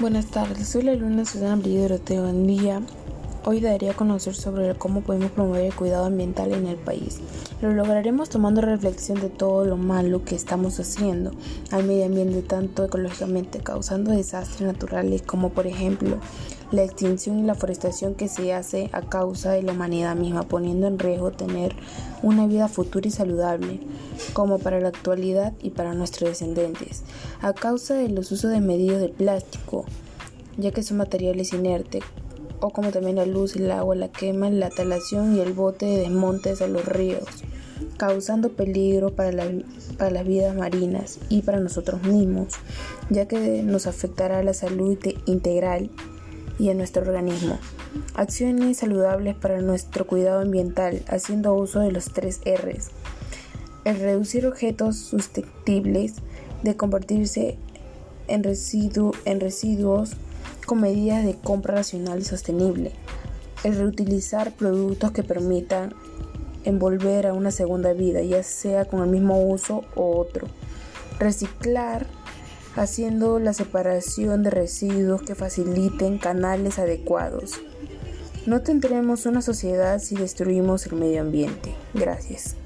Buenas tardes, soy la alumna Susana Brillo Doroteo día Hoy daría a conocer sobre cómo podemos promover el cuidado ambiental en el país. Lo lograremos tomando reflexión de todo lo malo que estamos haciendo al medio ambiente, tanto ecológicamente, causando desastres naturales como por ejemplo la extinción y la forestación que se hace a causa de la humanidad misma, poniendo en riesgo tener una vida futura y saludable, como para la actualidad y para nuestros descendientes, a causa de los usos medios de plástico, ya que son materiales inertes, o como también la luz, el agua, la quema, la talación y el bote de desmontes a los ríos, causando peligro para, la, para las vidas marinas y para nosotros mismos, ya que nos afectará la salud integral y en nuestro organismo. Acciones saludables para nuestro cuidado ambiental, haciendo uso de los tres R's. El reducir objetos susceptibles de convertirse en, en residuos con medidas de compra racional y sostenible. El reutilizar productos que permitan envolver a una segunda vida, ya sea con el mismo uso o otro. Reciclar haciendo la separación de residuos que faciliten canales adecuados. No tendremos una sociedad si destruimos el medio ambiente. Gracias.